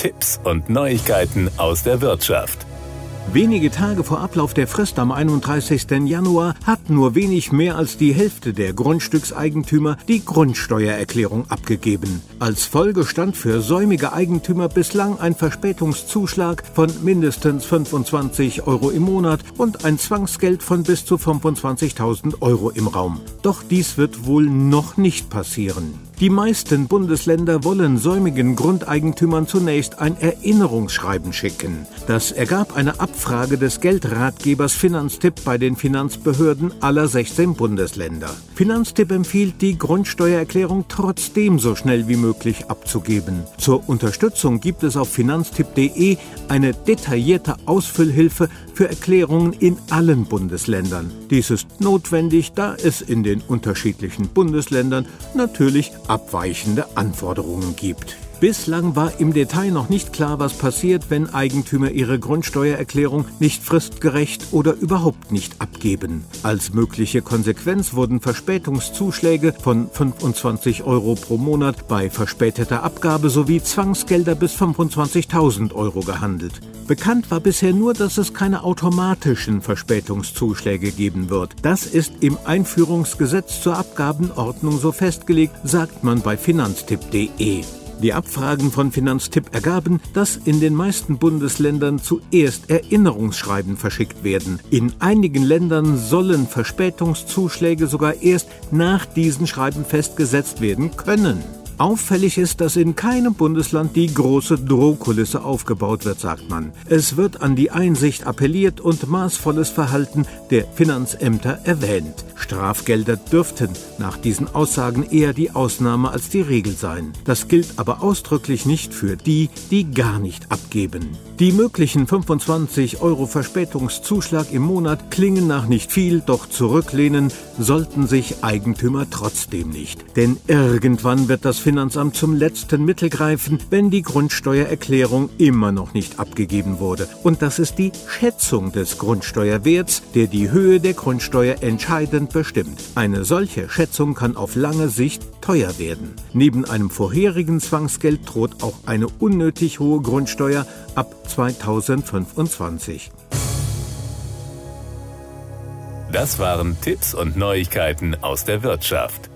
Tipps und Neuigkeiten aus der Wirtschaft. Wenige Tage vor Ablauf der Frist am 31. Januar hat nur wenig mehr als die Hälfte der Grundstückseigentümer die Grundsteuererklärung abgegeben. Als Folge stand für säumige Eigentümer bislang ein Verspätungszuschlag von mindestens 25 Euro im Monat und ein Zwangsgeld von bis zu 25.000 Euro im Raum. Doch dies wird wohl noch nicht passieren. Die meisten Bundesländer wollen säumigen Grundeigentümern zunächst ein Erinnerungsschreiben schicken. Das ergab eine Abfrage des Geldratgebers Finanztipp bei den Finanzbehörden aller 16 Bundesländer. Finanztipp empfiehlt, die Grundsteuererklärung trotzdem so schnell wie möglich abzugeben. Zur Unterstützung gibt es auf finanztipp.de eine detaillierte Ausfüllhilfe für Erklärungen in allen Bundesländern. Dies ist notwendig, da es in den unterschiedlichen Bundesländern natürlich abweichende Anforderungen gibt. Bislang war im Detail noch nicht klar, was passiert, wenn Eigentümer ihre Grundsteuererklärung nicht fristgerecht oder überhaupt nicht abgeben. Als mögliche Konsequenz wurden Verspätungszuschläge von 25 Euro pro Monat bei verspäteter Abgabe sowie Zwangsgelder bis 25.000 Euro gehandelt. Bekannt war bisher nur, dass es keine automatischen Verspätungszuschläge geben wird. Das ist im Einführungsgesetz zur Abgabenordnung so festgelegt, sagt man bei finanztipp.de. Die Abfragen von Finanztipp ergaben, dass in den meisten Bundesländern zuerst Erinnerungsschreiben verschickt werden. In einigen Ländern sollen Verspätungszuschläge sogar erst nach diesen Schreiben festgesetzt werden können. Auffällig ist, dass in keinem Bundesland die große Drohkulisse aufgebaut wird, sagt man. Es wird an die Einsicht appelliert und maßvolles Verhalten der Finanzämter erwähnt. Strafgelder dürften nach diesen Aussagen eher die Ausnahme als die Regel sein. Das gilt aber ausdrücklich nicht für die, die gar nicht abgeben. Die möglichen 25 Euro Verspätungszuschlag im Monat klingen nach nicht viel, doch zurücklehnen sollten sich Eigentümer trotzdem nicht. Denn irgendwann wird das Finanzamt zum letzten Mittel greifen, wenn die Grundsteuererklärung immer noch nicht abgegeben wurde. Und das ist die Schätzung des Grundsteuerwerts, der die Höhe der Grundsteuer entscheidend bestimmt. Eine solche Schätzung kann auf lange Sicht teuer werden. Neben einem vorherigen Zwangsgeld droht auch eine unnötig hohe Grundsteuer ab 2025. Das waren Tipps und Neuigkeiten aus der Wirtschaft.